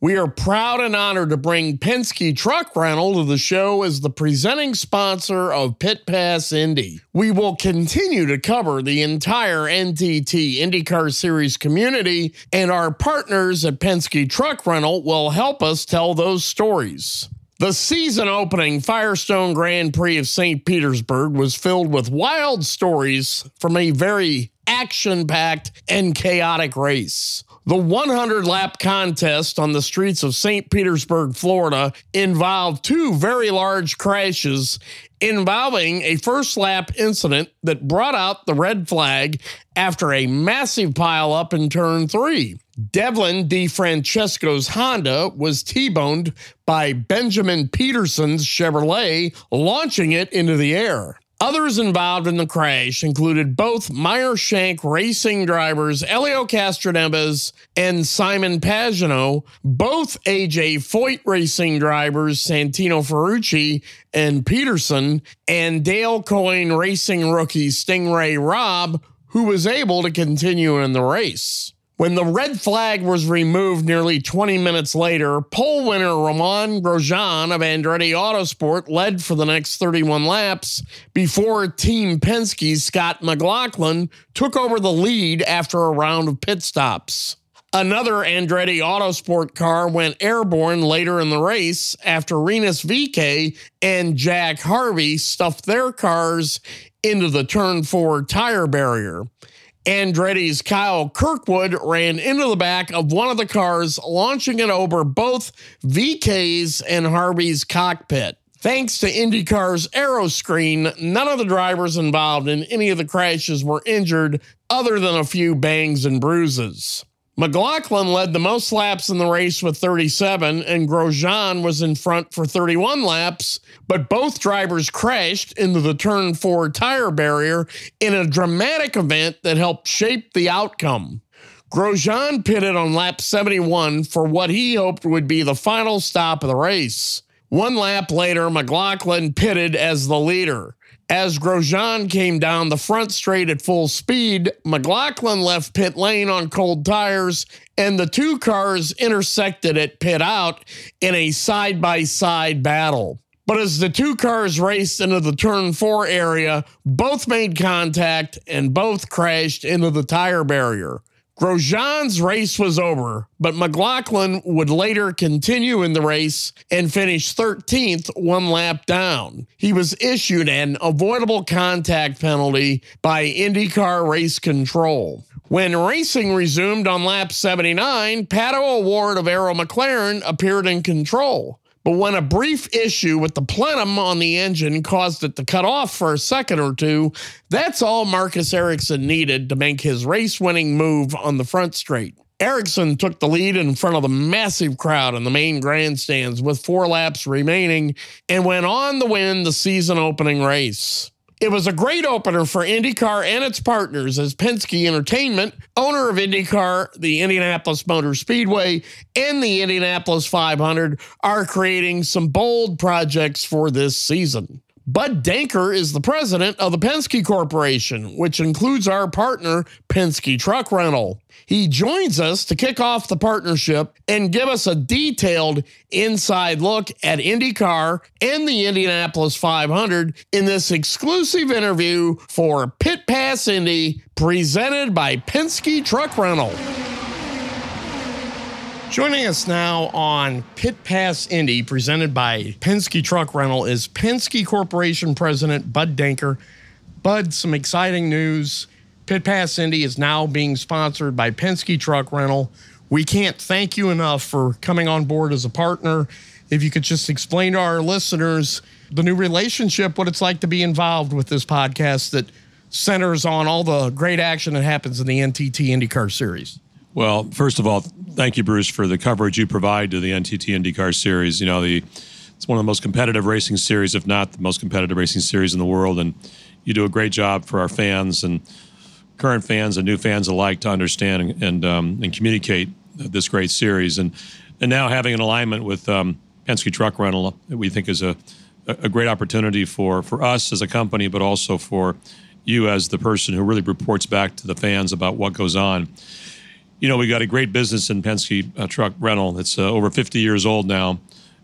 We are proud and honored to bring Penske Truck Rental to the show as the presenting sponsor of Pit Pass Indy. We will continue to cover the entire NTT IndyCar Series community, and our partners at Penske Truck Rental will help us tell those stories. The season opening Firestone Grand Prix of St. Petersburg was filled with wild stories from a very action packed and chaotic race. The 100 lap contest on the streets of St. Petersburg, Florida, involved two very large crashes involving a first lap incident that brought out the red flag after a massive pileup in turn three. Devlin DeFrancesco's Honda was T boned by Benjamin Pedersen's Chevrolet, launching it into the air. Others involved in the crash included both Meyer Shank racing drivers Elio Castroneves and Simon Pagenaud, both AJ Foyt racing drivers Santino Ferrucci and Pedersen, and Dale Coyne racing rookie Stingray Robb, who was able to continue in the race. When the red flag was removed nearly 20 minutes later, pole winner Romain Grosjean of Andretti Autosport led for the next 31 laps before Team Penske's Scott McLaughlin took over the lead after a round of pit stops. Another Andretti Autosport car went airborne later in the race after Rinus VeeKay and Jack Harvey stuffed their cars into the turn four tire barrier. Andretti's Kyle Kirkwood ran into the back of one of the cars, launching it over both VeeKay's and Harvey's cockpit. Thanks to IndyCar's aero screen, none of the drivers involved in any of the crashes were injured, other than a few bangs and bruises. McLaughlin led the most laps in the race with 37, and Grosjean was in front for 31 laps, but both drivers crashed into the turn four tire barrier in a dramatic event that helped shape the outcome. Grosjean pitted on lap 71 for what he hoped would be the final stop of the race. One lap later, McLaughlin pitted as the leader. As Grosjean came down the front straight at full speed, McLaughlin left pit lane on cold tires, and the two cars intersected at pit out in a side by side battle. But as the two cars raced into the turn four area, both made contact and both crashed into the tire barrier. Grosjean's race was over, but McLaughlin would later continue in the race and finish 13th, one lap down. He was issued an avoidable contact penalty by IndyCar Race Control. When racing resumed on lap 79, Pato O'Ward of Arrow McLaren appeared in control. But when a brief issue with the plenum on the engine caused it to cut off for a second or two, that's all Marcus Ericsson needed to make his race winning move on the front straight. Ericsson took the lead in front of the massive crowd in the main grandstands with four laps remaining and went on to win the season opening race. It was a great opener for IndyCar and its partners as Penske Entertainment, owner of IndyCar, the Indianapolis Motor Speedway, and the Indianapolis 500, are creating some bold projects for this season. Bud Denker is the president of the Penske Corporation, which includes our partner, Penske Truck Rental. He joins us to kick off the partnership and give us a detailed inside look at IndyCar and the Indianapolis 500 in this exclusive interview for Pit Pass Indy presented by Penske Truck Rental. Joining us now on Pit Pass Indy, presented by Penske Truck Rental, is Penske Corporation President Bud Denker. Bud, some exciting news. Pit Pass Indy is now being sponsored by Penske Truck Rental. We can't thank you enough for coming on board as a partner. If you could just explain to our listeners the new relationship, what it's like to be involved with this podcast that centers on all the great action that happens in the NTT IndyCar Series. Well, first of all, thank you, Bruce, for the coverage you provide to the NTT IndyCar Series. You know, the it's one of the most competitive racing series, if not the most competitive racing series in the world, and you do a great job for our fans and current fans and new fans alike to understand and and, um, and communicate this great series. And and now having an alignment with um, Penske Truck Rental, we think is a a great opportunity for for us as a company, but also for you as the person who really reports back to the fans about what goes on you know, we got a great business in Penske uh, Truck Rental. It's uh, over 50 years old now.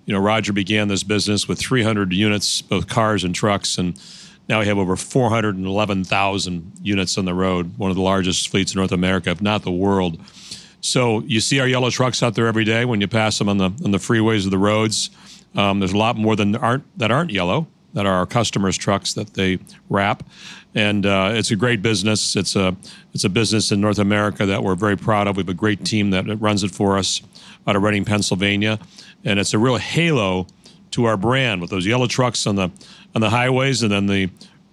You know, Roger began this business with 300 units, both cars and trucks, and now we have over 411,000 units on the road, one of the largest fleets in North America, if not the world. So you see our yellow trucks out there every day when you pass them on the on the freeways of the roads. Um, there's a lot more than aren't that aren't yellow that are our customers' trucks that they wrap, and uh, it's a great business. It's a it's a business in North America that we're very proud of. We have a great team that runs it for us out of Reading, Pennsylvania, and it's a real halo to our brand with those yellow trucks on the on the highways and then the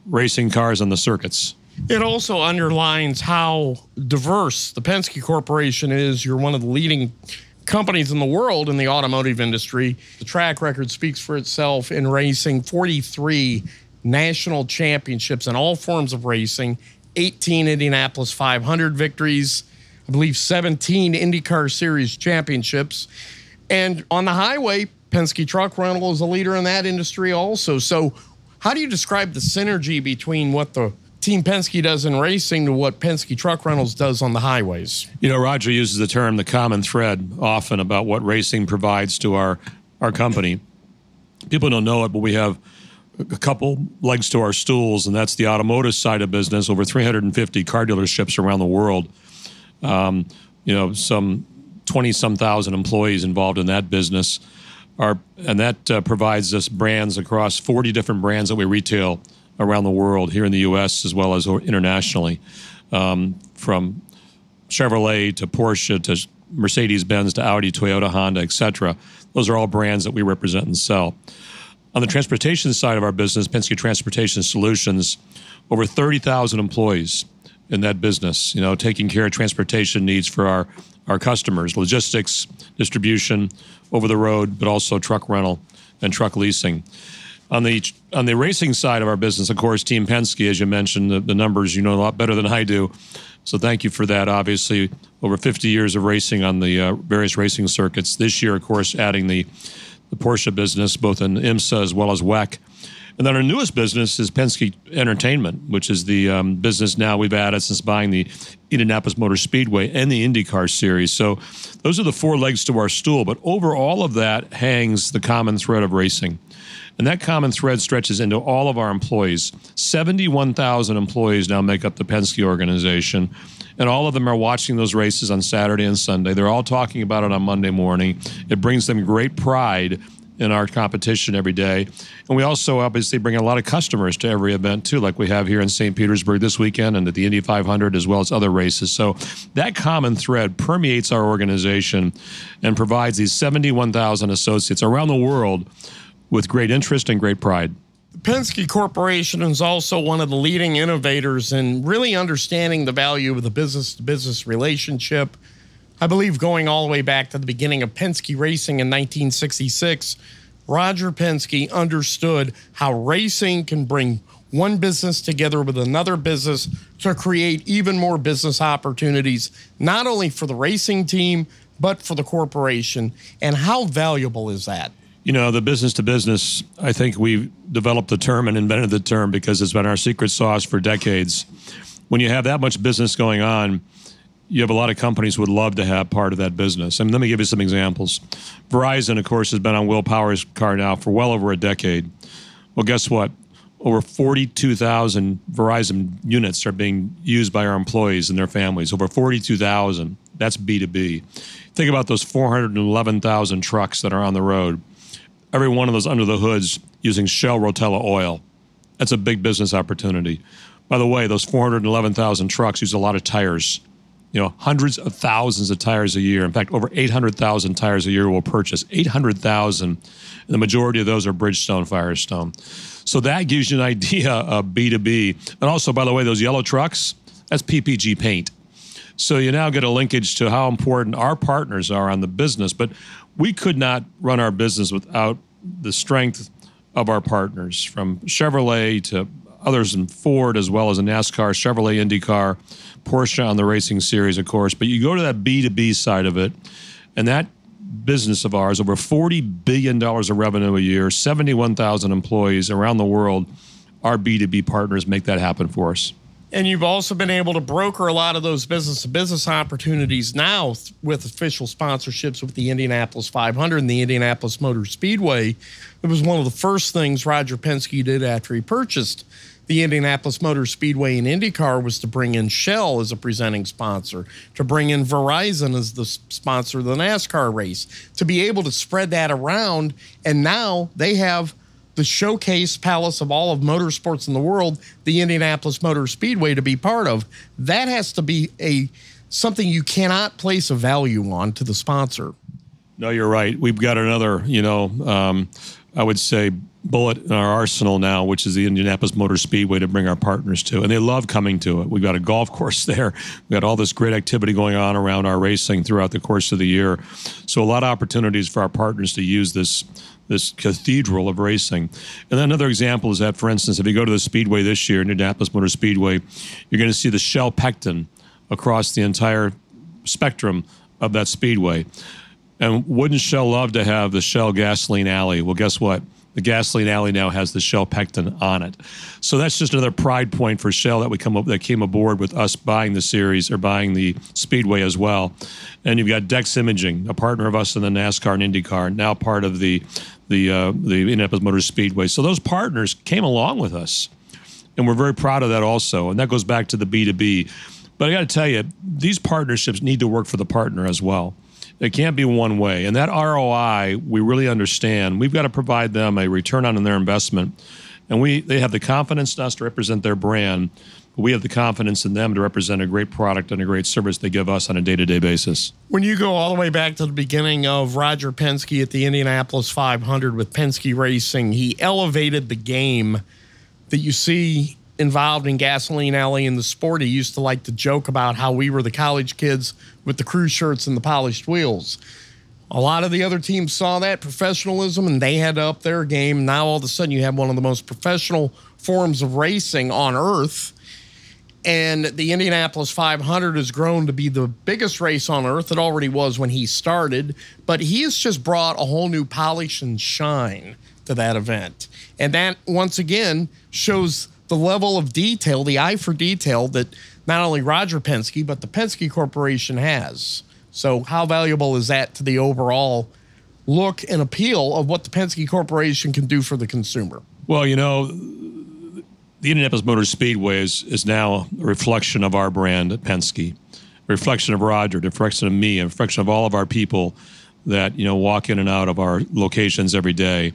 racing cars on the circuits. It also underlines how diverse the Penske Corporation is. You're one of the leading companies in the world in the automotive industry. The track record speaks for itself in racing 43 national championships in all forms of racing, 18 Indianapolis 500 victories, I believe 17 IndyCar Series championships. And on the highway, Penske Truck Rental is a leader in that industry also. So, how do you describe the synergy between what the Team Penske does in racing to what Penske Truck Rentals does on the highways. You know, Roger uses the term the common thread often about what racing provides to our, our company. People don't know it, but we have a couple legs to our stools, and that's the automotive side of business. Over 350 car dealerships around the world. Um, you know, some 20 some thousand employees involved in that business. Our, and that uh, provides us brands across 40 different brands that we retail around the world, here in the U.S. as well as internationally, um, from Chevrolet to Porsche to Mercedes Benz to Audi, Toyota, Honda, etc. Those are all brands that we represent and sell. On the transportation side of our business, Penske Transportation Solutions, over 30,000 employees in that business, you know, taking care of transportation needs for our, our customers, logistics, distribution, over the road, but also truck rental and truck leasing. On the on the racing side of our business, of course, Team Penske, as you mentioned, the, the numbers you know a lot better than I do. So thank you for that. Obviously, over 50 years of racing on the uh, various racing circuits. This year, of course, adding the the Porsche business, both in IMSA as well as WEC. And then our newest business is Penske Entertainment, which is the um, business now we've added since buying the Indianapolis Motor Speedway and the IndyCar Series. So those are the four legs to our stool. But over all of that hangs the common thread of racing. And that common thread stretches into all of our employees. 71,000 employees now make up the Penske organization. And all of them are watching those races on Saturday and Sunday. They're all talking about it on Monday morning. It brings them great pride in our competition every day. And we also obviously bring a lot of customers to every event too, like we have here in St. Petersburg this weekend and at the Indy 500 as well as other races. So that common thread permeates our organization and provides these 71,000 associates around the world with great interest and great pride. Penske Corporation is also one of the leading innovators in really understanding the value of the business to business relationship. I believe going all the way back to the beginning of Penske racing in 1966, Roger Penske understood how racing can bring one business together with another business to create even more business opportunities, not only for the racing team, but for the corporation. And how valuable is that? You know, the business to business, I think we've developed the term and invented the term because it's been our secret sauce for decades. When you have that much business going on, you have a lot of companies would love to have part of that business. I mean, let me give you some examples. Verizon, of course, has been on Will Power's car now for well over a decade. Well, guess what? Over 42,000 Verizon units are being used by our employees and their families. Over 42,000 That's B2B. Think about those 411,000 trucks that are on the road. Every one of those under the hoods using Shell Rotella oil. That's a big business opportunity. By the way, those 411,000 trucks use a lot of tires. You know, hundreds of thousands of tires a year. In fact, over 800,000 tires a year will purchase. 800,000. The majority of those are Bridgestone Firestone. So that gives you an idea of B2B. And also, by the way, those yellow trucks, that's PPG paint. So you now get a linkage to how important our partners are on the business. But we could not run our business without the strength of our partners, from Chevrolet to others in Ford, as well as in NASCAR, Chevrolet, IndyCar, Porsche on the racing series, of course. But you go to that B2B side of it, and that business of ours, over $40 billion of revenue a year, 71,000 employees around the world, our B2B partners make that happen for us. And you've also been able to broker a lot of those business to business opportunities now with official sponsorships with the Indianapolis 500 and the Indianapolis Motor Speedway. It was one of the first things Roger Penske did after he purchased the Indianapolis Motor Speedway and IndyCar was to bring in Shell as a presenting sponsor, to bring in Verizon as the sponsor of the NASCAR race, to be able to spread that around. And now they have the showcase palace of all of motorsports in the world, the Indianapolis Motor Speedway, to be part of. That has to be a something you cannot place a value on to the sponsor. No, you're right. We've got another, you know, um, I would say bullet in our arsenal now, which is the Indianapolis Motor Speedway to bring our partners to. And they love coming to it. We've got a golf course there. We've got all this great activity going on around our racing throughout the course of the year. So a lot of opportunities for our partners to use this this cathedral of racing. And then another example is that, for instance, if you go to the Speedway this year, in Indianapolis Motor Speedway, you're going to see the Shell Pecten across the entire spectrum of that speedway. And wouldn't Shell love to have the Shell Gasoline Alley? Well, guess what? The gasoline alley now has the Shell Pecten on it. So that's just another pride point for Shell that we come up that came aboard with us buying the series or buying the Speedway as well. And you've got Dex Imaging, a partner of us in the NASCAR and IndyCar, now part of the the uh, the Indianapolis Motor Speedway. So those partners came along with us, and we're very proud of that also. And that goes back to the B two B. But I got to tell you, these partnerships need to work for the partner as well. It can't be one way. And that ROI, we really understand. We've got to provide them a return on their investment. And we they have the confidence in us to represent their brand. We have the confidence in them to represent a great product and a great service they give us on a day to day basis. When you go all the way back to the beginning of Roger Penske at the Indianapolis 500 with Penske Racing, he elevated the game that you see involved in Gasoline Alley in the sport. He used to like to joke about how we were the college kids with the crew shirts and the polished wheels. A lot of the other teams saw that professionalism and they had to up their game. Now all of a sudden you have one of the most professional forms of racing on earth. And the Indianapolis 500 has grown to be the biggest race on earth. It already was when he started, but he has just brought a whole new polish and shine to that event. And that, once again, shows the level of detail, the eye for detail that not only Roger Penske, but the Penske Corporation has. So, how valuable is that to the overall look and appeal of what the Penske Corporation can do for the consumer? Well, you know, the Indianapolis Motor Speedway is, is now a reflection of our brand at Penske, a reflection of Roger, a reflection of me, a reflection of all of our people that you know walk in and out of our locations every day.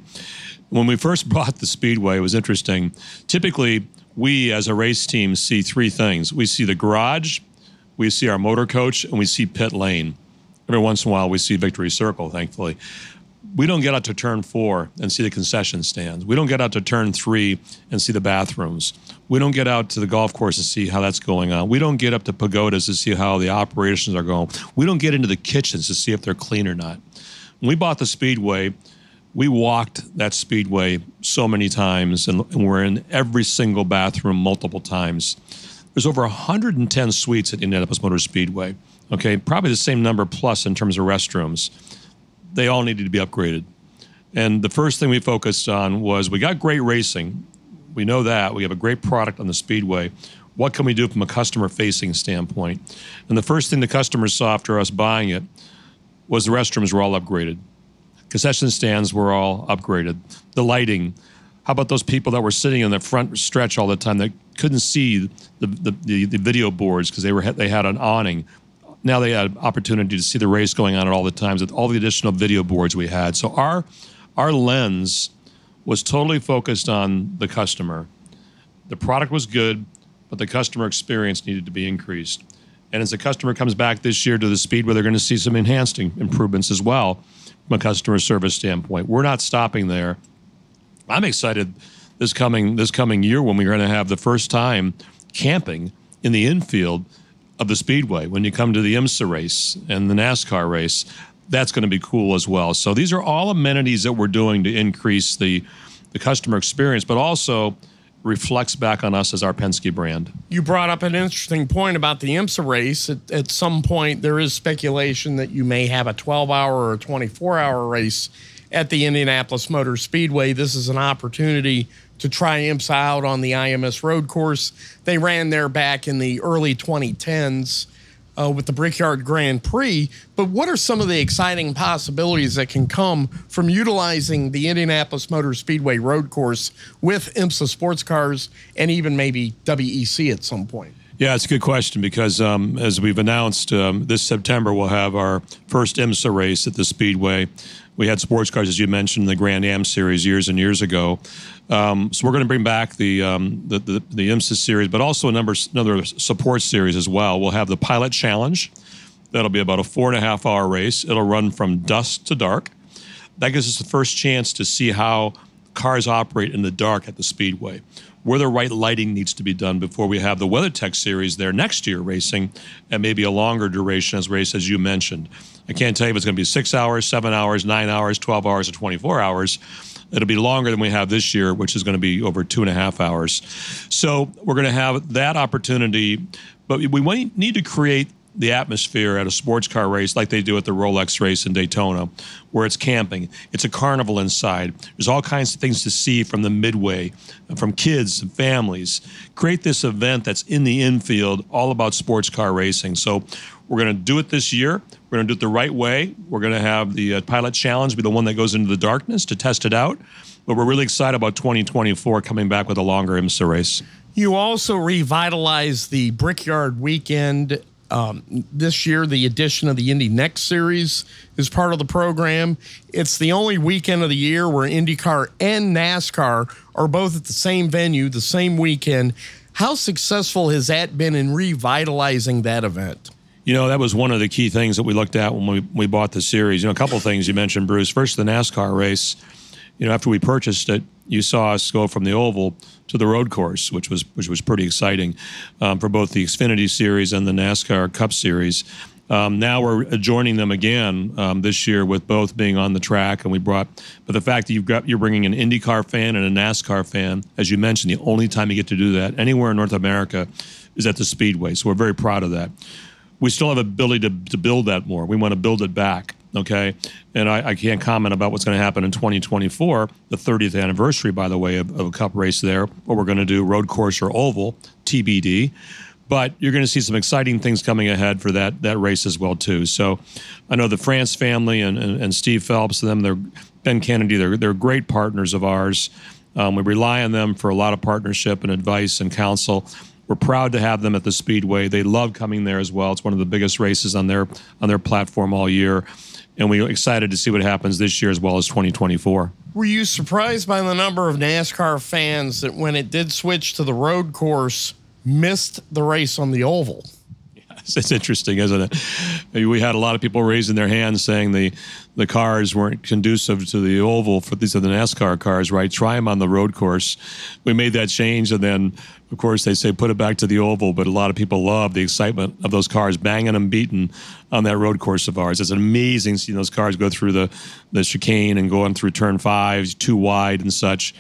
When we first bought the Speedway, it was interesting. Typically, we as a race team see three things we see the garage, we see our motor coach, and we see pit lane. Every once in a while, we see Victory Circle, thankfully. We don't get out to turn four and see the concession stands. We don't get out to turn three and see the bathrooms. We don't get out to the golf course to see how that's going on. We don't get up to pagodas to see how the operations are going. We don't get into the kitchens to see if they're clean or not. When we bought the Speedway, we walked that speedway so many times and, and, we're in every single bathroom multiple times. There's over 110 suites at Indianapolis Motor Speedway. Okay, probably the same number plus in terms of restrooms. They all needed to be upgraded. And the first thing we focused on was we got great racing. We know that. We have a great product on the speedway. What can we do from a customer facing standpoint? And the first thing the customers saw after us buying it was the restrooms were all upgraded concession stands were all upgraded. The lighting. How about those people that were sitting in the front stretch all the time that couldn't see the, the, the, the video boards because they were they had an awning. Now they had an opportunity to see the race going on at all the times with all the additional video boards we had. So our our lens was totally focused on the customer. The product was good, but the customer experience needed to be increased. And as the customer comes back this year to the speed where they're going to see some enhancing improvements as well from a customer service standpoint. We're not stopping there. I'm excited this coming this coming year when we're going to have the first time camping in the infield of the speedway when you come to the IMSA race and the NASCAR race. That's going to be cool as well. So these are all amenities that we're doing to increase the the customer experience, but also reflects back on us as our Penske brand. You brought up an interesting point about the IMSA race. At, at some point, there is speculation that you may have a 12 hour or a 24 hour race at the Indianapolis Motor Speedway. This is an opportunity to try IMSA out on the IMS road course. They ran there back in the early 2010s uh, with the Brickyard Grand Prix. But what are some of the exciting possibilities that can come from utilizing the Indianapolis Motor Speedway road course with IMSA sports cars and even maybe WEC at some point? Yeah, it's a good question because um, as we've announced, um, this September we'll have our first IMSA race at the Speedway. We had sports cars, as you mentioned, in the Grand Am Series years and years ago. Um, so we're going to bring back the, um, the, the the IMSA series, but also a number another support series as well. We'll have the Pilot Challenge. That'll be about a four and a half hour race. It'll run from dusk to dark. That gives us the first chance to see how cars operate in the dark at the speedway, where the right lighting needs to be done before we have the WeatherTech series there next year racing, and maybe a longer duration as race as you mentioned. I can't tell you if it's going to be six hours, seven hours, nine hours, 12 hours, or 24 hours. It'll be longer than we have this year, which is going to be over two and a half hours. So we're going to have that opportunity, but we need to create the atmosphere at a sports car race like they do at the Rolex race in Daytona, where it's camping. It's a carnival inside. There's all kinds of things to see from the midway, from kids and families. Create this event that's in the infield, all about sports car racing. So we're going to do it this year. We're going to do it the right way. We're going to have the uh, pilot challenge be the one that goes into the darkness to test it out. But we're really excited about 2024 coming back with a longer IMSA race. You also revitalized the Brickyard Weekend. Um, this year, the addition of the Indy Next Series is part of the program. It's the only weekend of the year where IndyCar and NASCAR are both at the same venue, the same weekend. How successful has that been in revitalizing that event? You know, that was one of the key things that we looked at when we, we bought the series. You know, a couple of things you mentioned, Bruce. First, the NASCAR race. You know, after we purchased it, you saw us go from the oval to the road course, which was which was pretty exciting um, for both the Xfinity Series and the NASCAR Cup Series. Um, now we're joining them again um, this year with both being on the track, and we brought. But the fact that you've got you're bringing an IndyCar fan and a NASCAR fan, as you mentioned, the only time you get to do that anywhere in North America is at the Speedway. So we're very proud of that we still have ability to, to build that more. We want to build it back. Okay. And I, I can't comment about what's going to happen in 2024, the 30th anniversary, by the way, of, of a cup race there, what we're going to do, road course or oval, TBD. But you're going to see some exciting things coming ahead for that that race as well too. So, I know the France family and, and, and Steve Phelps, them, they're Ben Kennedy, they're they're great partners of ours. Um, we rely on them for a lot of partnership and advice and counsel. We're proud to have them at the Speedway. They love coming there as well. It's one of the biggest races on their on their platform all year, and we're excited to see what happens this year as well as 2024. Were you surprised by the number of NASCAR fans that when it did switch to the road course, missed the race on the oval? Yes, it's interesting, isn't it? We had a lot of people raising their hands saying the the cars weren't conducive to the oval for these are the NASCAR cars, right? Try them on the road course. We made that change, and then of course they say put it back to the oval. But a lot of people love the excitement of those cars banging and beating on that road course of ours. It's amazing seeing those cars go through the the chicane and going through turn fives, too wide and such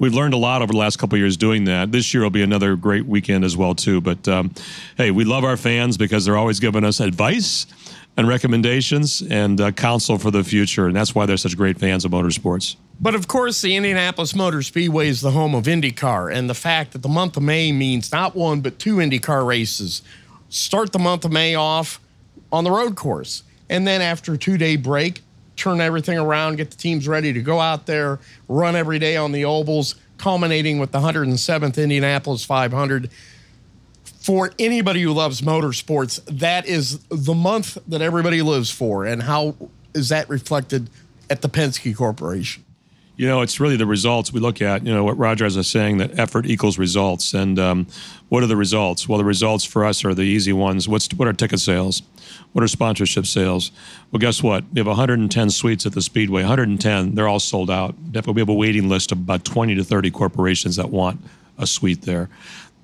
we've learned a lot over the last couple years doing that. This year will be another great weekend as well too. But um, hey, we love our fans because they're always giving us advice and recommendations and uh, counsel for the future, and that's why they're such great fans of motorsports. But of course, the Indianapolis Motor Speedway is the home of IndyCar, and the fact that the month of May means not one but two IndyCar races. Start the month of May off on the road course, and then after a two-day break, turn everything around, get the teams ready to go out there, run every day on the ovals, culminating with the 107th Indianapolis 500 for anybody who loves motorsports, that is the month that everybody lives for. And how is that reflected at the Penske Corporation? You know, it's really the results we look at. You know, what Roger is saying that effort equals results. And um, what are the results? Well, the results for us are the easy ones. What's what are ticket sales? What are sponsorship sales? Well, guess what? We have 110 suites at the Speedway. 110. They're all sold out. Definitely, we have a waiting list of about 20 to 30 corporations that want a suite there.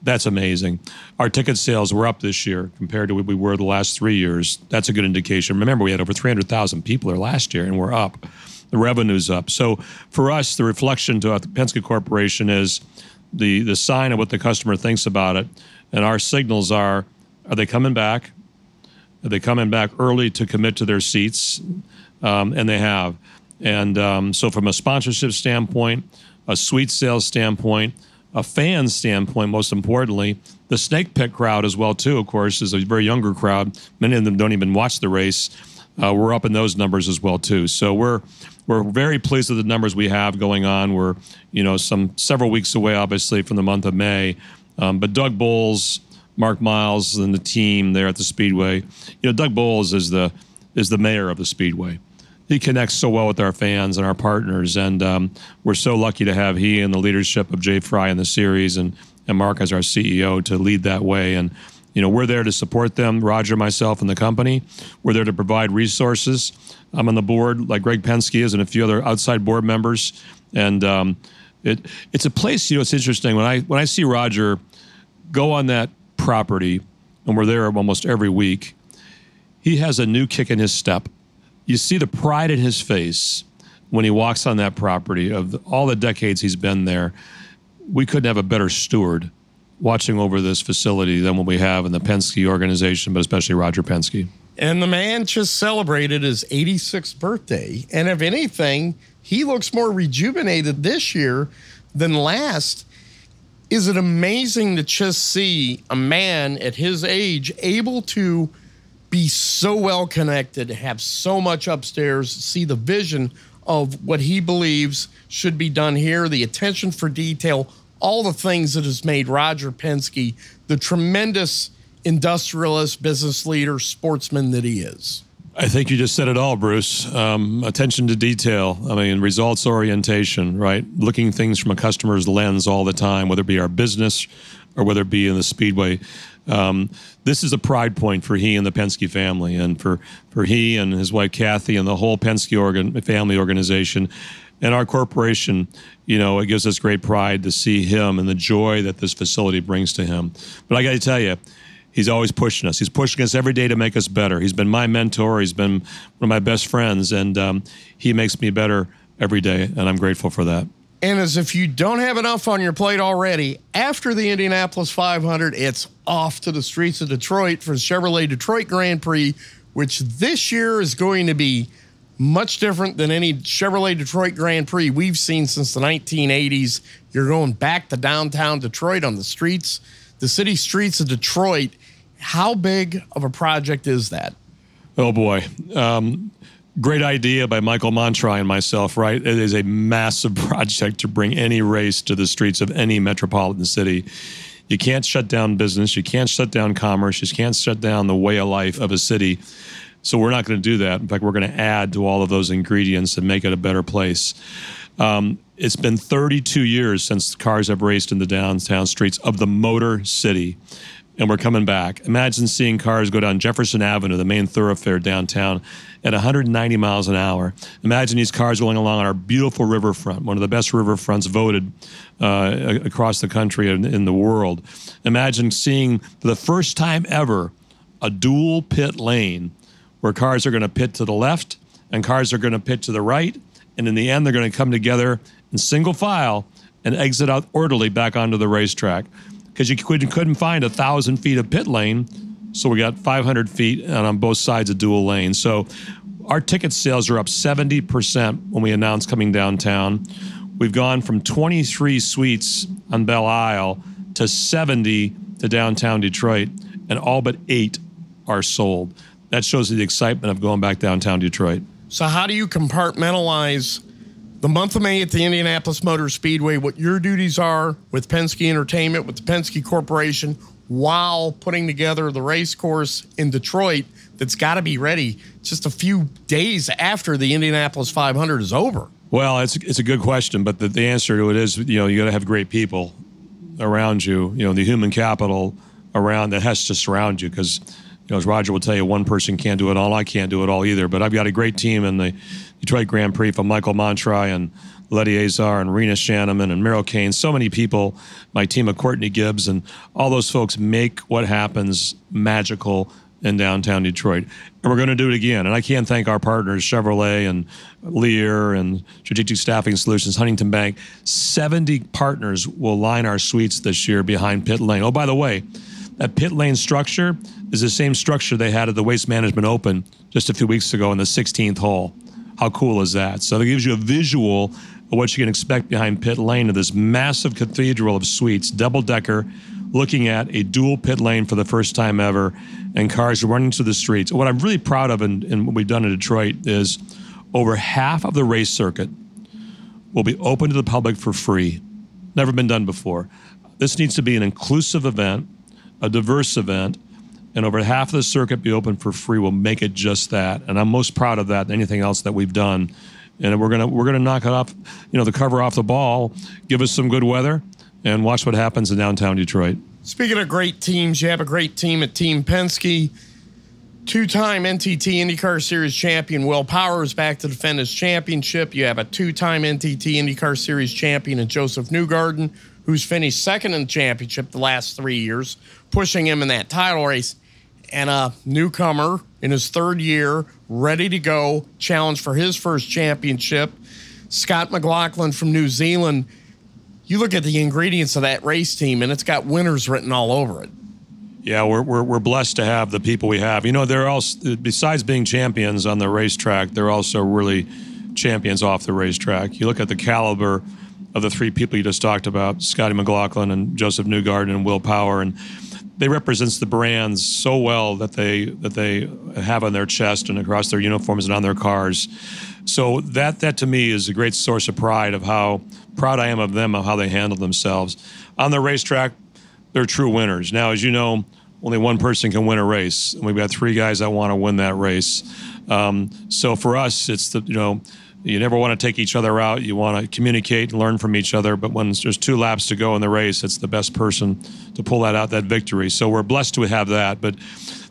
That's amazing. Our ticket sales were up this year compared to what we were the last three years. That's a good indication. Remember, we had over 300,000 people there last year, and we're up the revenue's up. So for us, the reflection to the Penske Corporation is the the sign of what the customer thinks about it, and our signals are: Are they coming back? Are they coming back early to commit to their seats? Um, and they have. And um, so, from a sponsorship standpoint, a suite sales standpoint, a fan standpoint, most importantly, the snake pit crowd as well too. Of course, is a very younger crowd. Many of them don't even watch the race. Uh, we're up in those numbers as well too. So we're we're very pleased with the numbers we have going on. We're, you know, some several weeks away, obviously, from the month of May. Um, but Doug Bowles, Mark Miles, and the team there at the Speedway, you know, Doug Bowles is the is the mayor of the Speedway. He connects so well with our fans and our partners, and um, we're so lucky to have he and the leadership of Jay Frye in the series, and and Mark as our CEO to lead that way. And you know, we're there to support them, Roger, myself, and the company. We're there to provide resources. I'm on the board, like Greg Penske is, and a few other outside board members. And um, it it's a place. You know, it's interesting when I when I see Roger go on that property, and we're there almost every week. He has a new kick in his step. You see the pride in his face when he walks on that property of the, all the decades he's been there. We couldn't have a better steward watching over this facility than what we have in the Penske organization, but especially Roger Penske. And the man just celebrated his 86th birthday. And if anything, he looks more rejuvenated this year than last. Is it amazing to just see a man at his age able to be so well connected, have so much upstairs, see the vision of what he believes should be done here, the attention for detail, all the things that has made Roger Penske the tremendous industrialist, business leader, sportsman that he is. I think you just said it all, Bruce. Um, attention to detail. I mean, results orientation, right? Looking things from a customer's lens all the time, whether it be our business or whether it be in the speedway. Um, this is a pride point for he and the Penske family, and for for he and his wife Kathy and the whole Penske organ, family organization and our corporation, you know, it gives us great pride to see him and the joy that this facility brings to him. But I got to tell you, he's always pushing us. He's pushing us every day to make us better. He's been my mentor. He's been one of my best friends, and um, he makes me better every day, and I'm grateful for that. And as if you don't have enough on your plate already, after the Indianapolis 500, it's off to the streets of Detroit for the Chevrolet Detroit Grand Prix, which this year is going to be much different than any Chevrolet Detroit Grand Prix we've seen since the 1980s. You're going back to downtown Detroit on the streets, the city streets of Detroit. How big of a project is that? Oh boy. Um, great idea by Michael Montri and myself, right? It is a massive project to bring any race to the streets of any metropolitan city. You can't shut down business, you can't shut down commerce, you can't shut down the way of life of a city so we're not going to do that. In fact, we're going to add to all of those ingredients and make it a better place. Um, it's been 32 years since cars have raced in the downtown streets of the Motor City, and we're coming back. Imagine seeing cars go down Jefferson Avenue, the main thoroughfare downtown, at 190 miles an hour. Imagine these cars going along on our beautiful riverfront, one of the best riverfronts voted uh, across the country and in the world. Imagine seeing for the first time ever a dual pit lane where cars are going to pit to the left and cars are going to pit to the right. And in the end, they're going to come together in single file and exit out orderly back onto the racetrack because you couldn't, find a thousand feet of pit lane. So we got 500 feet on both sides of dual lane. So our ticket sales are up 70% when we announced coming downtown. We've gone from 23 suites on Belle Isle to 70 to downtown Detroit, and all but eight are sold that shows the excitement of going back downtown Detroit. So, how do you compartmentalize the month of May at the Indianapolis Motor Speedway, what your duties are with Penske Entertainment, with the Penske Corporation, while putting together the race course in Detroit that's got to be ready just a few days after the Indianapolis 500 is over? Well, it's it's a good question, but the, the answer to it is you know you got to have great people around you. You know the human capital around that has to surround you because you know as Roger will tell you, one person can't do it all. I can't do it all either. But I've got a great team in the Detroit Grand Prix from Michael Montri and Letty Azar and Rena Shanneman and Meryl Kane. So many people, my team of Courtney Gibbs and all those folks make what happens magical in downtown Detroit. And we're going to do it again. And I can't thank our partners, Chevrolet and Lear and Strategic Staffing Solutions, Huntington Bank. 70 partners will line our suites this year behind pit lane. Oh, by the way, that pit lane structure is the same structure they had at the Waste Management Open just a few weeks ago in the 16th hole. How cool is that? So it gives you a visual of what you can expect behind pit lane of this massive cathedral of suites, double decker, looking at a dual pit lane for the first time ever and cars running through the streets. What I'm really proud of and, and what we've done in Detroit is over half of the race circuit will be open to the public for free. Never been done before. This needs to be an inclusive event, a diverse event, and over half of the circuit be open for free will make it just that. And I'm most proud of that than anything else that we've done. And we're gonna we're gonna knock it off, you know, the cover off the ball, give us some good weather, and watch what happens in downtown Detroit. Speaking of great teams, you have a great team at Team Penske. Two time NTT IndyCar Series champion Will Power is back to defend his championship. You have a two time NTT IndyCar Series champion in Josef Newgarden, who's finished second in the championship the last three years, pushing him in that title race. And a newcomer in his third year, ready to go, challenge for his first championship. Scott McLaughlin from New Zealand you look at the ingredients of that race team and it's got winners written all over it. Yeah, we're, we're, we're blessed to have the people we have. You know, they're also, besides being champions on the racetrack, they're also really champions off the racetrack. You look at the caliber of the three people you just talked about Scotty McLaughlin and Josef Newgarden and Will Power. And they represents the brands so well that they that they have on their chest and across their uniforms and on their cars. So that that to me is a great source of pride of how proud I am of them of how they handle themselves on the racetrack. They're true winners. Now, as you know, only one person can win a race, and we've got three guys that want to win that race. Um, so for us, it's the you know you never want to take each other out. You want to communicate and learn from each other. But when there's two laps to go in the race, it's the best person to pull that out, that victory. So we're blessed to have that. But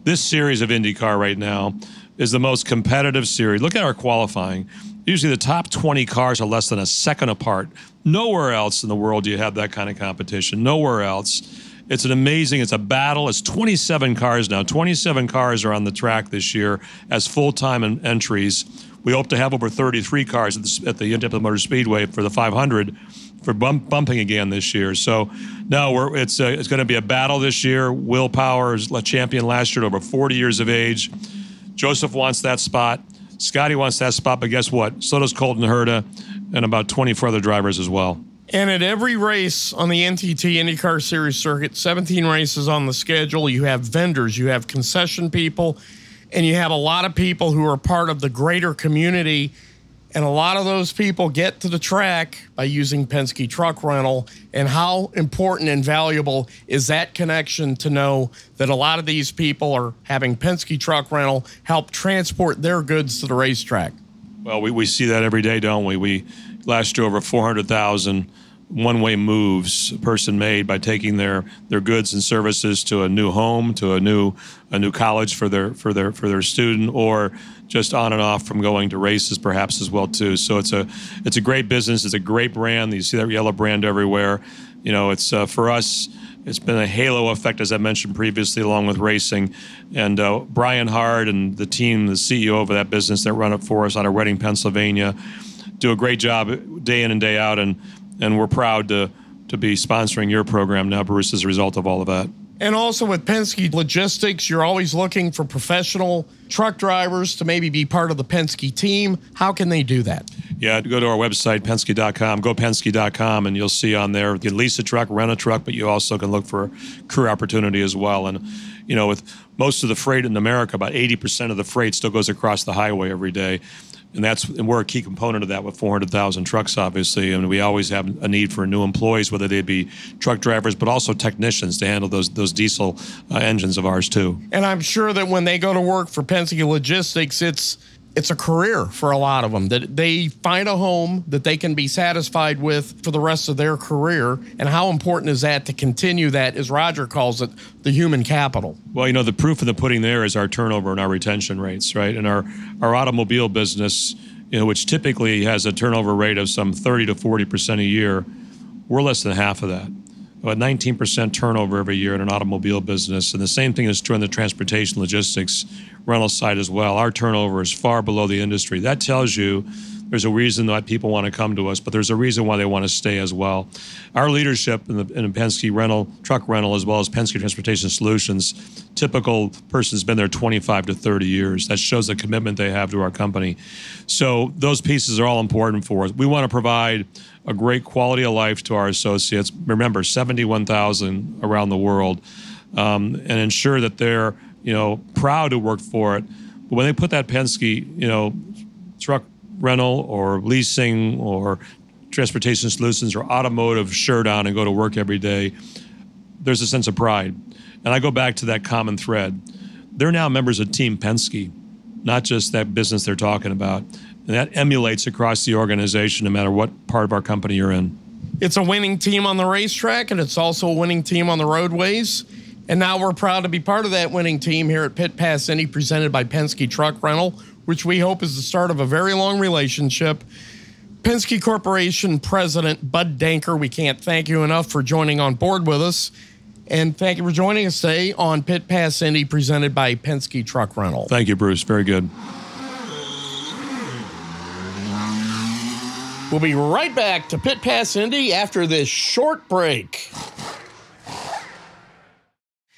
this series of IndyCar right now is the most competitive series. Look at our qualifying. Usually the top 20 cars are less than a second apart. Nowhere else in the world do you have that kind of competition. Nowhere else. It's an amazing, it's a battle. It's 27 cars now. 27 cars are on the track this year as full time entries. We hope to have over 33 cars at the, at the Indianapolis Motor Speedway for the 500 for bump, bumping again this year. So, no, it's, a, it's going to be a battle this year. Will Power is champion last year at over 40 years of age. Joseph wants that spot. Scotty wants that spot, but guess what? So does Colton Herta and about 24 other drivers as well. And at every race on the NTT IndyCar Series circuit, 17 races on the schedule, you have vendors, you have concession people, and you have a lot of people who are part of the greater community and a lot of those people get to the track by using Penske Truck Rental. And how important and valuable is that connection to know that a lot of these people are having Penske Truck Rental help transport their goods to the racetrack? Well, we, we see that every day, don't we? We last year over 400,000 one-way moves a person made by taking their their goods and services to a new home, to a new a new college for their for their for their student, or just on and off from going to races perhaps as well too. So it's a it's a great business. It's a great brand. You see that yellow brand everywhere. You know, it's uh, for us. It's been a halo effect, as I mentioned previously, along with racing. And uh, Brian Hard and the team, the CEO of that business that run it for us out of Reading, Pennsylvania, do a great job day in and day out. And and we're proud to to be sponsoring your program now, Bruce, as a result of all of that. And also with Penske Logistics, you're always looking for professional truck drivers to maybe be part of the Penske team. How can they do that? Yeah, go to our website, Penske.com, go Penske.com, and you'll see on there you can lease a truck, rent a truck, but you also can look for career opportunity as well. And, you know, with most of the freight in America, about 80% of the freight still goes across the highway every day and that's and we're a key component of that with 400,000 trucks, obviously. And we always have a need for new employees, whether they be truck drivers, but also technicians to handle those those diesel uh, engines of ours too. And I'm sure that when they go to work for Penske Logistics, it's it's a career for a lot of them that they find a home that they can be satisfied with for the rest of their career. And how important is that to continue that as Roger calls it the human capital? Well you know the proof of the pudding there is our turnover and our retention rates right? And our our automobile business you know which typically has a turnover rate of some 30 to 40 percent a year we're less than half of that about 19% turnover every year in an automobile business. And the same thing is true in the transportation logistics rental side as well. Our turnover is far below the industry. That tells you there's a reason that people want to come to us, but there's a reason why they want to stay as well. Our leadership in the, in Penske rental, truck rental, as well as Penske Transportation Solutions, typical person's been there 25 to 30 years. That shows the commitment they have to our company. So those pieces are all important for us. We want to provide a great quality of life to our associates. Remember, 71,000 around the world, um, and ensure that they're you know proud to work for it. But when they put that Penske, you know, truck rental or leasing or transportation solutions or automotive shirt on and go to work every day, there's a sense of pride. And I go back to that common thread. They're now members of Team Penske, not just that business they're talking about. And that emulates across the organization, no matter what part of our company you're in. It's a winning team on the racetrack, and it's also a winning team on the roadways. And now we're proud to be part of that winning team here at Pit Pass Indy, presented by Penske Truck Rental, which we hope is the start of a very long relationship. Penske Corporation President Bud Denker, we can't thank you enough for joining on board with us. And thank you for joining us today on Pit Pass Indy, presented by Penske Truck Rental. Thank you, Bruce. Very good. We'll be right back to Pit Pass Indy after this short break.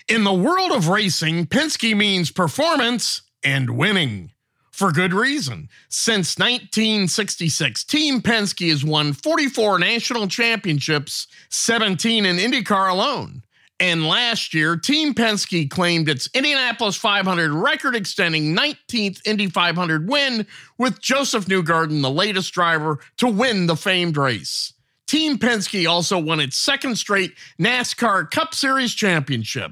In the world of racing, Penske means performance and winning. For good reason. Since 1966, Team Penske has won 44 national championships, 17 in IndyCar alone. And last year, Team Penske claimed its Indianapolis 500 record extending 19th Indy 500 win, with Josef Newgarden the latest driver to win the famed race. Team Penske also won its second straight NASCAR Cup Series championship.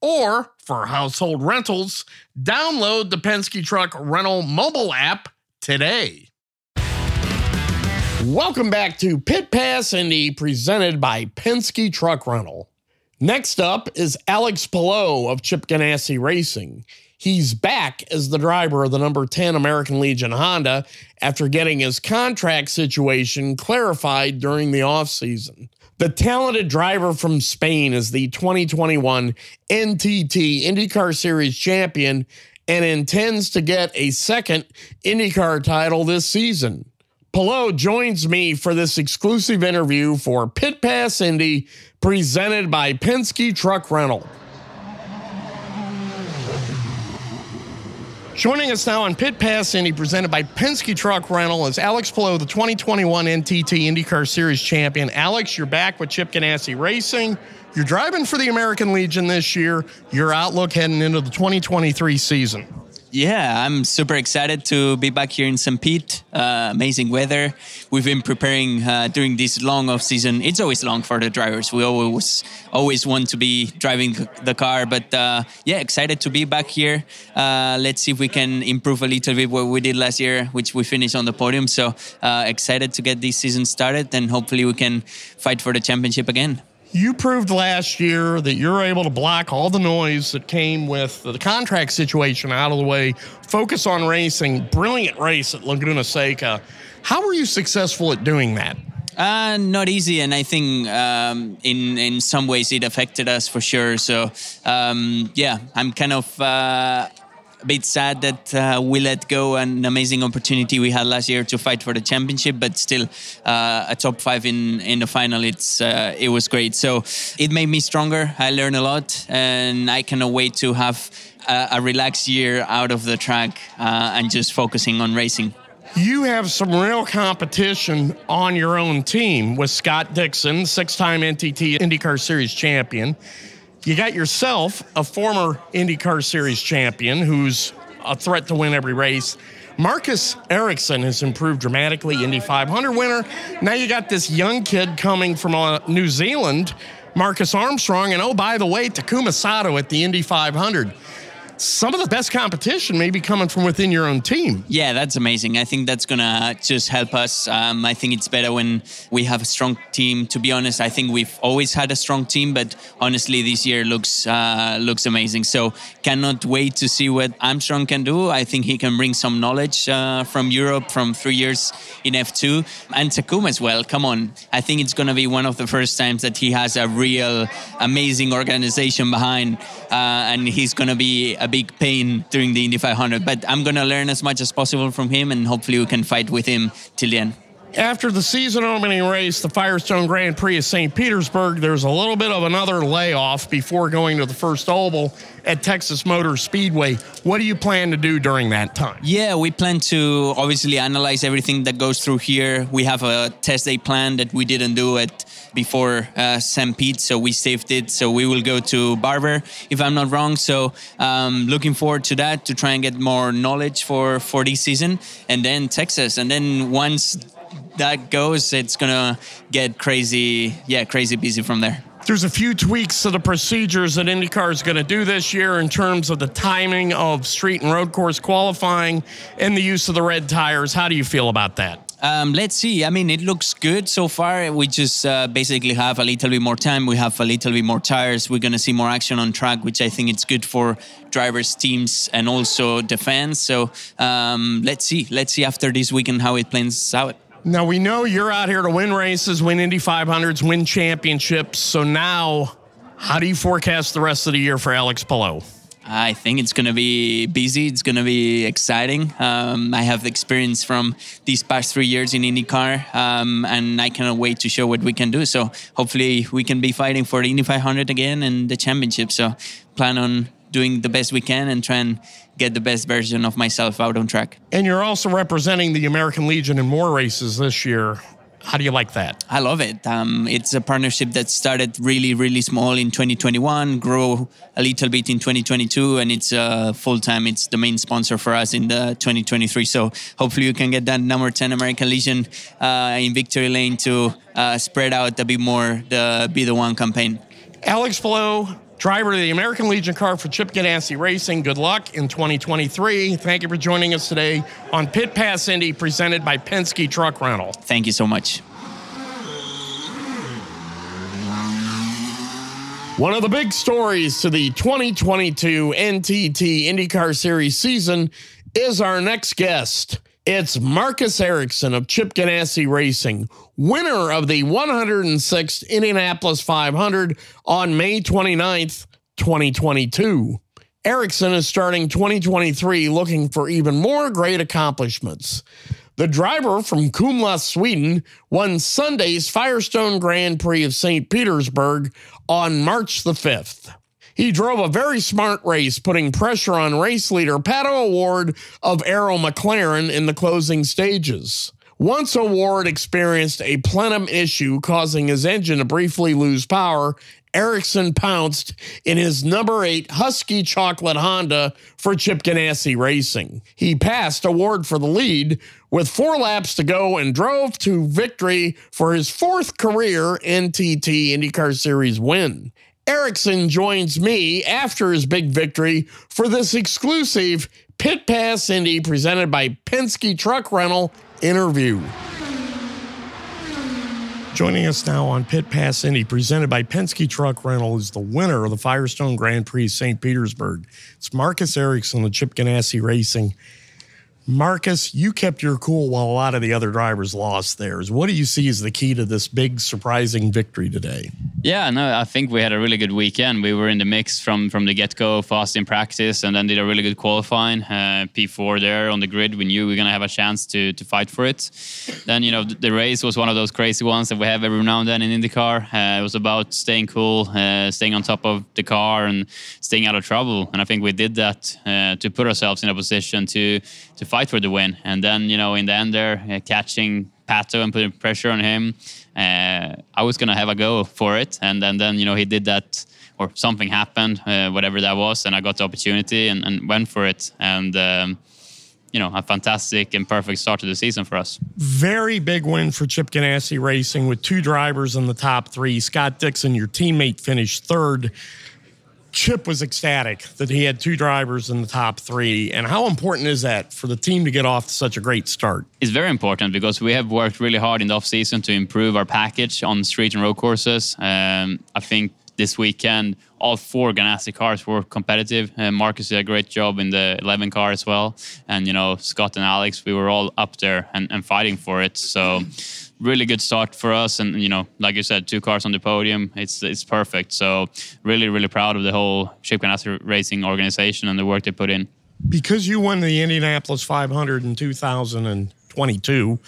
or for household rentals, download the Penske Truck Rental mobile app today. Welcome back to Pit Pass Indy, presented by Penske Truck Rental. Next up is Alex Palou of Chip Ganassi Racing. He's back as the driver of the number 10 American Legion Honda after getting his contract situation clarified during the offseason. The talented driver from Spain is the 2021 NTT IndyCar Series champion and intends to get a second IndyCar title this season. Palou joins me for this exclusive interview for Pit Pass Indy presented by Penske Truck Rental. Joining us now on Pit Pass Indy, presented by Penske Truck Rental, is Alex Palou, the 2021 NTT IndyCar Series champion. Alex, you're back with Chip Ganassi Racing. You're driving for the American Legion this year. Your outlook heading into the 2023 season. Yeah, I'm super excited to be back here in St. Pete. Uh, amazing weather. We've been preparing uh, during this long off season. It's always long for the drivers. We always always want to be driving the car, but uh, yeah, excited to be back here. Uh, let's see if we can improve a little bit what we did last year, which we finished on the podium. So uh, excited to get this season started, and hopefully we can fight for the championship again. You proved last year that you're able to block all the noise that came with the contract situation out of the way, focus on racing. Brilliant race at Laguna Seca. How were you successful at doing that? Uh, not easy, and I think um, in in some ways it affected us for sure. So um, yeah, I'm kind of uh, a bit sad that uh, we let go an amazing opportunity we had last year to fight for the championship, but still uh, a top five in in the final. It's uh, it was great. So it made me stronger. I learned a lot, and I cannot wait to have a, a relaxed year out of the track uh, and just focusing on racing. You have some real competition on your own team with Scott Dixon, six time NTT IndyCar Series champion. You got yourself a former IndyCar Series champion who's a threat to win every race. Marcus Ericsson has improved dramatically, Indy 500 winner. Now you got this young kid coming from uh, New Zealand, Marcus Armstrong, and oh, by the way, Takuma Sato at the Indy 500 some of the best competition may be coming from within your own team. Yeah, that's amazing. I think that's gonna just help us. Um, I think it's better when we have a strong team. To be honest, I think we've always had a strong team, but honestly, this year looks uh, looks amazing. So cannot wait to see what Armstrong can do. I think he can bring some knowledge uh, from Europe from three years in F2 and Takuma as well. Come on, I think it's gonna be one of the first times that he has a real amazing organization behind, uh, and he's gonna be a big pain during the Indy 500. But I'm going to learn as much as possible from him, and hopefully we can fight with him till the end. After the season opening race, the Firestone Grand Prix of St. Petersburg, there's a little bit of another layoff before going to the first oval at Texas Motor Speedway. What do you plan to do during that time? Yeah, we plan to obviously analyze everything that goes through here. We have a test day plan that we didn't do at before uh. Pete, so we saved it. So we will go to Barber, if I'm not wrong. So um, looking forward to that to try and get more knowledge for for this season, and then Texas, and then once that goes, it's gonna get crazy. Yeah, crazy busy from there. There's a few tweaks to the procedures that IndyCar is going to do this year in terms of the timing of street and road course qualifying and the use of the red tires. How do you feel about that? Um, let's see. I mean, it looks good so far. We just uh, basically have a little bit more time. We have a little bit more tires. We're going to see more action on track, which I think it's good for drivers, teams, and also the fans. So um, let's see. Let's see after this weekend how it plans out. Now, we know you're out here to win races, win Indy 500s, win championships. So now, how do you forecast the rest of the year for Alex Palou? I think it's going to be busy. It's going to be exciting. Um, I have the experience from these past three years in IndyCar, um, and I cannot wait to show what we can do. So hopefully we can be fighting for the Indy 500 again and the championship. So plan on doing the best we can and try and get the best version of myself out on track. And you're also representing the American Legion in more races this year. How do you like that? I love it. Um, it's a partnership that started really, really small in 2021, grow a little bit in 2022, and it's uh, full time. It's the main sponsor for us in the 2023. So hopefully you can get that number 10 American Legion uh, in victory lane to uh, spread out a bit more the Be the One campaign. Alex Palou, driver of the American Legion car for Chip Ganassi Racing. Good luck in 2023. Thank you for joining us today on Pit Pass Indy, presented by Penske Truck Rental. Thank you so much. One of the big stories to the 2022 NTT IndyCar Series season is our next guest. It's Marcus Ericsson of Chip Ganassi Racing, winner of the 106th Indianapolis 500 on May 29th, 2022. Ericsson is starting 2023 looking for even more great accomplishments. The driver from Kumla, Sweden, won Sunday's Firestone Grand Prix of St. Petersburg on March the 5th. He drove a very smart race, putting pressure on race leader Pato O'Ward of Arrow McLaren in the closing stages. Once O'Ward experienced a plenum issue causing his engine to briefly lose power, Ericsson pounced in his number eight Huski Chocolate Honda for Chip Ganassi Racing. He passed O'Ward for the lead with four laps to go and drove to victory for his fourth career NTT IndyCar Series win. Ericsson joins me after his big victory for this exclusive Pit Pass Indy presented by Penske Truck Rental interview. Joining us now on Pit Pass Indy, presented by Penske Truck Rental, is the winner of the Firestone Grand Prix St. Petersburg. It's Marcus Ericsson of Chip Ganassi Racing. Marcus, you kept your cool while a lot of the other drivers lost theirs. What do you see as the key to this big, surprising victory today? Yeah, no, I think we had a really good weekend. We were in the mix from from the get go, fast in practice, and then did a really good qualifying. Uh, P4 there on the grid. We knew we were gonna have a chance to to fight for it. Then you know the, the race was one of those crazy ones that we have every now and then in IndyCar. Uh, it was about staying cool, uh, staying on top of the car, and staying out of trouble. And I think we did that uh, to put ourselves in a position to to fight for the win. And then you know in the end there, uh, catching Pato and putting pressure on him uh, I was gonna have a go for it, and then then you know he did that, or something happened, uh, whatever that was, and I got the opportunity and, and went for it, and. Um, you know, a fantastic and perfect start to the season for us. Very big win for Chip Ganassi Racing with two drivers in the top three. Scott Dixon, your teammate, finished third. Chip was ecstatic that he had two drivers in the top three. And how important is that for the team to get off to such a great start? It's very important because we have worked really hard in the offseason to improve our package on street and road courses. Um, I think this weekend, all four Ganassi cars were competitive. Uh, Marcus did a great job in the 11 car as well. And, you know, Scott and Alex, we were all up there and, and fighting for it. So, really good start for us. And, you know, like you said, two cars on the podium, it's it's perfect. So, really, really proud of the whole Chip Ganassi Racing organization and the work they put in. Because you won the Indianapolis 500 in 2022,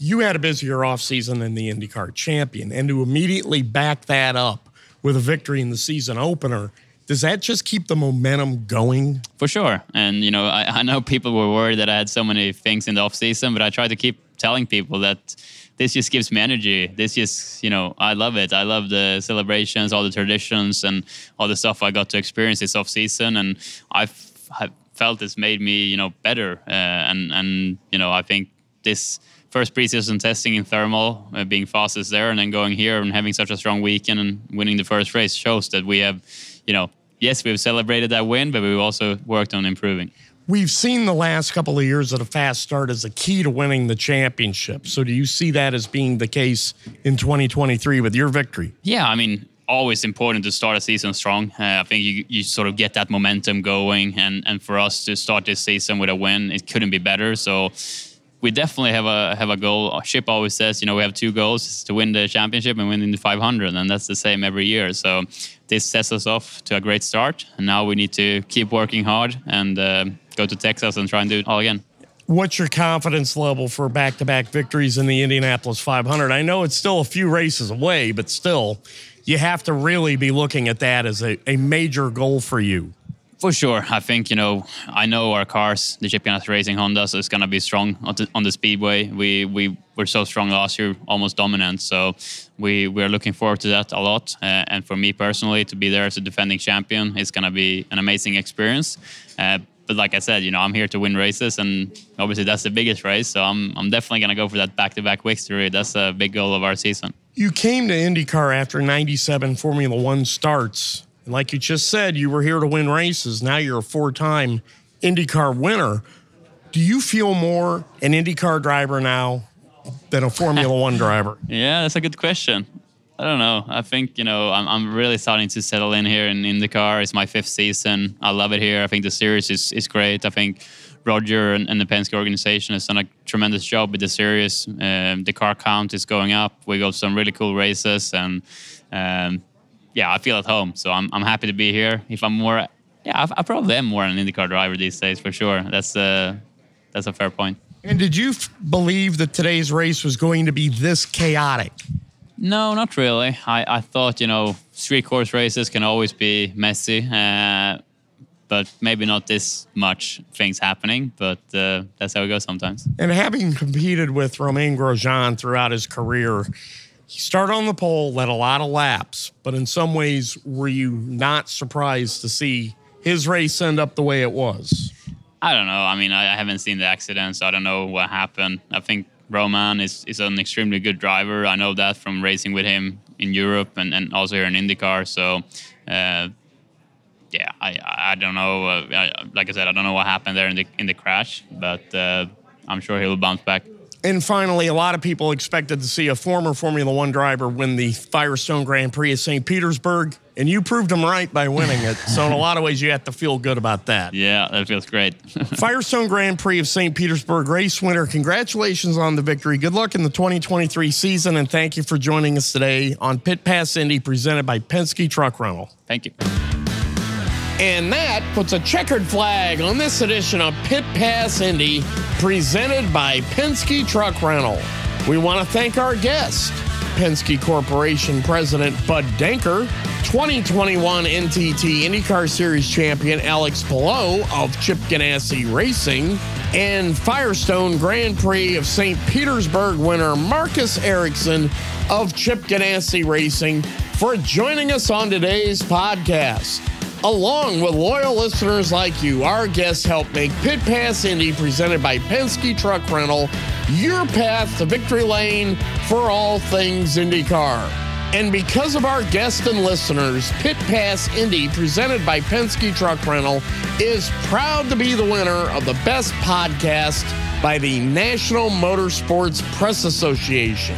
you had a busier offseason than the IndyCar champion. And to immediately back that up, with a victory in the season opener. Does that just keep the momentum going? For sure. And, you know, I, I know people were worried that I had so many things in the off season, but I try to keep telling people that this just gives me energy. This just, you know, I love it. I love the celebrations, all the traditions, and all the stuff I got to experience this off season. And I've, I've felt this made me, you know, better. Uh, and and you know, I think this first preseason testing in Thermal, uh, being fastest there, and then going here and having such a strong weekend and winning the first race shows that we have, you know, yes, we've celebrated that win, but we've also worked on improving. We've seen the last couple of years that a fast start is a key to winning the championship. So, do you see that as being the case in 2023 with your victory? Yeah, I mean, always important to start a season strong. Uh, I think you, you sort of get that momentum going, and and for us to start this season with a win, it couldn't be better. So we definitely have a have a goal. Chip always says, you know, we have two goals: to win the championship and win the 500, and that's the same every year. So this sets us off to a great start, and now we need to keep working hard and uh, go to Texas and try and do it all again. What's your confidence level for back-to-back victories in the Indianapolis 500? I know it's still a few races away, but still, you have to really be looking at that as a, a major goal for you. For sure, I think you know. I know our cars, the Ganassi Racing Hondas, is going to be strong on the, on the, speedway. We we were so strong last year, almost dominant. So we we're looking forward to that a lot. Uh, and for me personally, to be there as a defending champion going to be an amazing experience. Uh, but like I said, you know, I'm here to win races, and obviously that's the biggest race. So I'm I'm definitely going to go for that back-to-back victory. That's a big goal of our season. You came to IndyCar after 97 Formula One starts and like you just said, you were here to win races. Now you're a four time IndyCar winner. Do you feel more an IndyCar driver now than a Formula One driver? Yeah, that's a good question. I don't know. I think, you know, I'm, I'm really starting to settle in here in IndyCar. It's my fifth season. I love it here. I think the series is, is great. I think Roger and, and the Penske organization has done a tremendous job with the series. Um, the car count is going up. We got some really cool races and um, yeah, I feel at home. So I'm, I'm happy to be here. If I'm more, yeah, I, I probably am more an IndyCar driver these days for sure. That's uh, that's a fair point. And did you f- believe that today's race was going to be this chaotic? No, not really. I, I thought, you know, street course races can always be messy, uh, but maybe not this much things happening. But uh, that's how it goes sometimes. And having competed with Romain Grosjean throughout his career, he started on the pole, led a lot of laps, but in some ways, were you not surprised to see his race end up the way it was? I don't know. I mean, I, I haven't seen the accident, so I don't know what happened. I think Romain is, is an extremely good driver. I know that from racing with him in Europe and, and also here in IndyCar. So, uh, yeah, I I don't know. Uh, I, like I said, I don't know what happened there in the in the crash, but uh, I'm sure he'll bounce back. And finally, a lot of people expected to see a former Formula One driver win the Firestone Grand Prix of St. Petersburg, and you proved them right by winning it. So, in a lot of ways, you have to feel good about that. Yeah, that feels great. Firestone Grand Prix of St. Petersburg race winner, congratulations on the victory. Good luck in the 2023 season, and thank you for joining us today on Pit Pass Indy presented by Penske Truck Rental. Thank you. And that puts a checkered flag on this edition of Pit Pass Indy, presented by Penske Truck Rental. We want to thank our guest, Penske Corporation President Bud Denker, 2021 NTT IndyCar Series champion Alex Palou of Chip Ganassi Racing, and Firestone Grand Prix of St. Petersburg winner Marcus Ericsson of Chip Ganassi Racing for joining us on today's podcast. Along with loyal listeners like you, our guests help make Pit Pass Indy, presented by Penske Truck Rental, your path to victory lane for all things IndyCar. And because of our guests and listeners, Pit Pass Indy, presented by Penske Truck Rental, is proud to be the winner of the best podcast by the National Motorsports Press Association.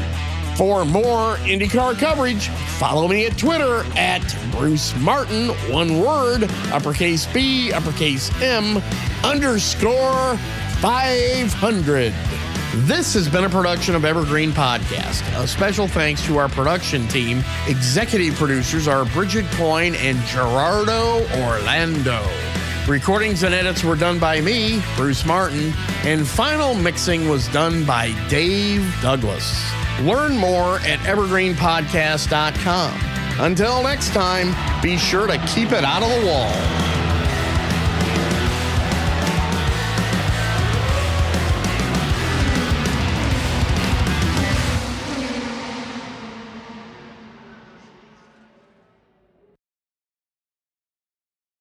For more IndyCar coverage, follow me at Twitter at Bruce Martin, one word, uppercase B, uppercase M, underscore 500. This has been a production of Evergreen Podcast. A special thanks to our production team. Executive producers are Bridget Coyne and Gerardo Orlando. Recordings and edits were done by me, Bruce Martin, and final mixing was done by Dave Douglas. Learn more at evergreenpodcast.com. Until next time, be sure to keep it out of the wall.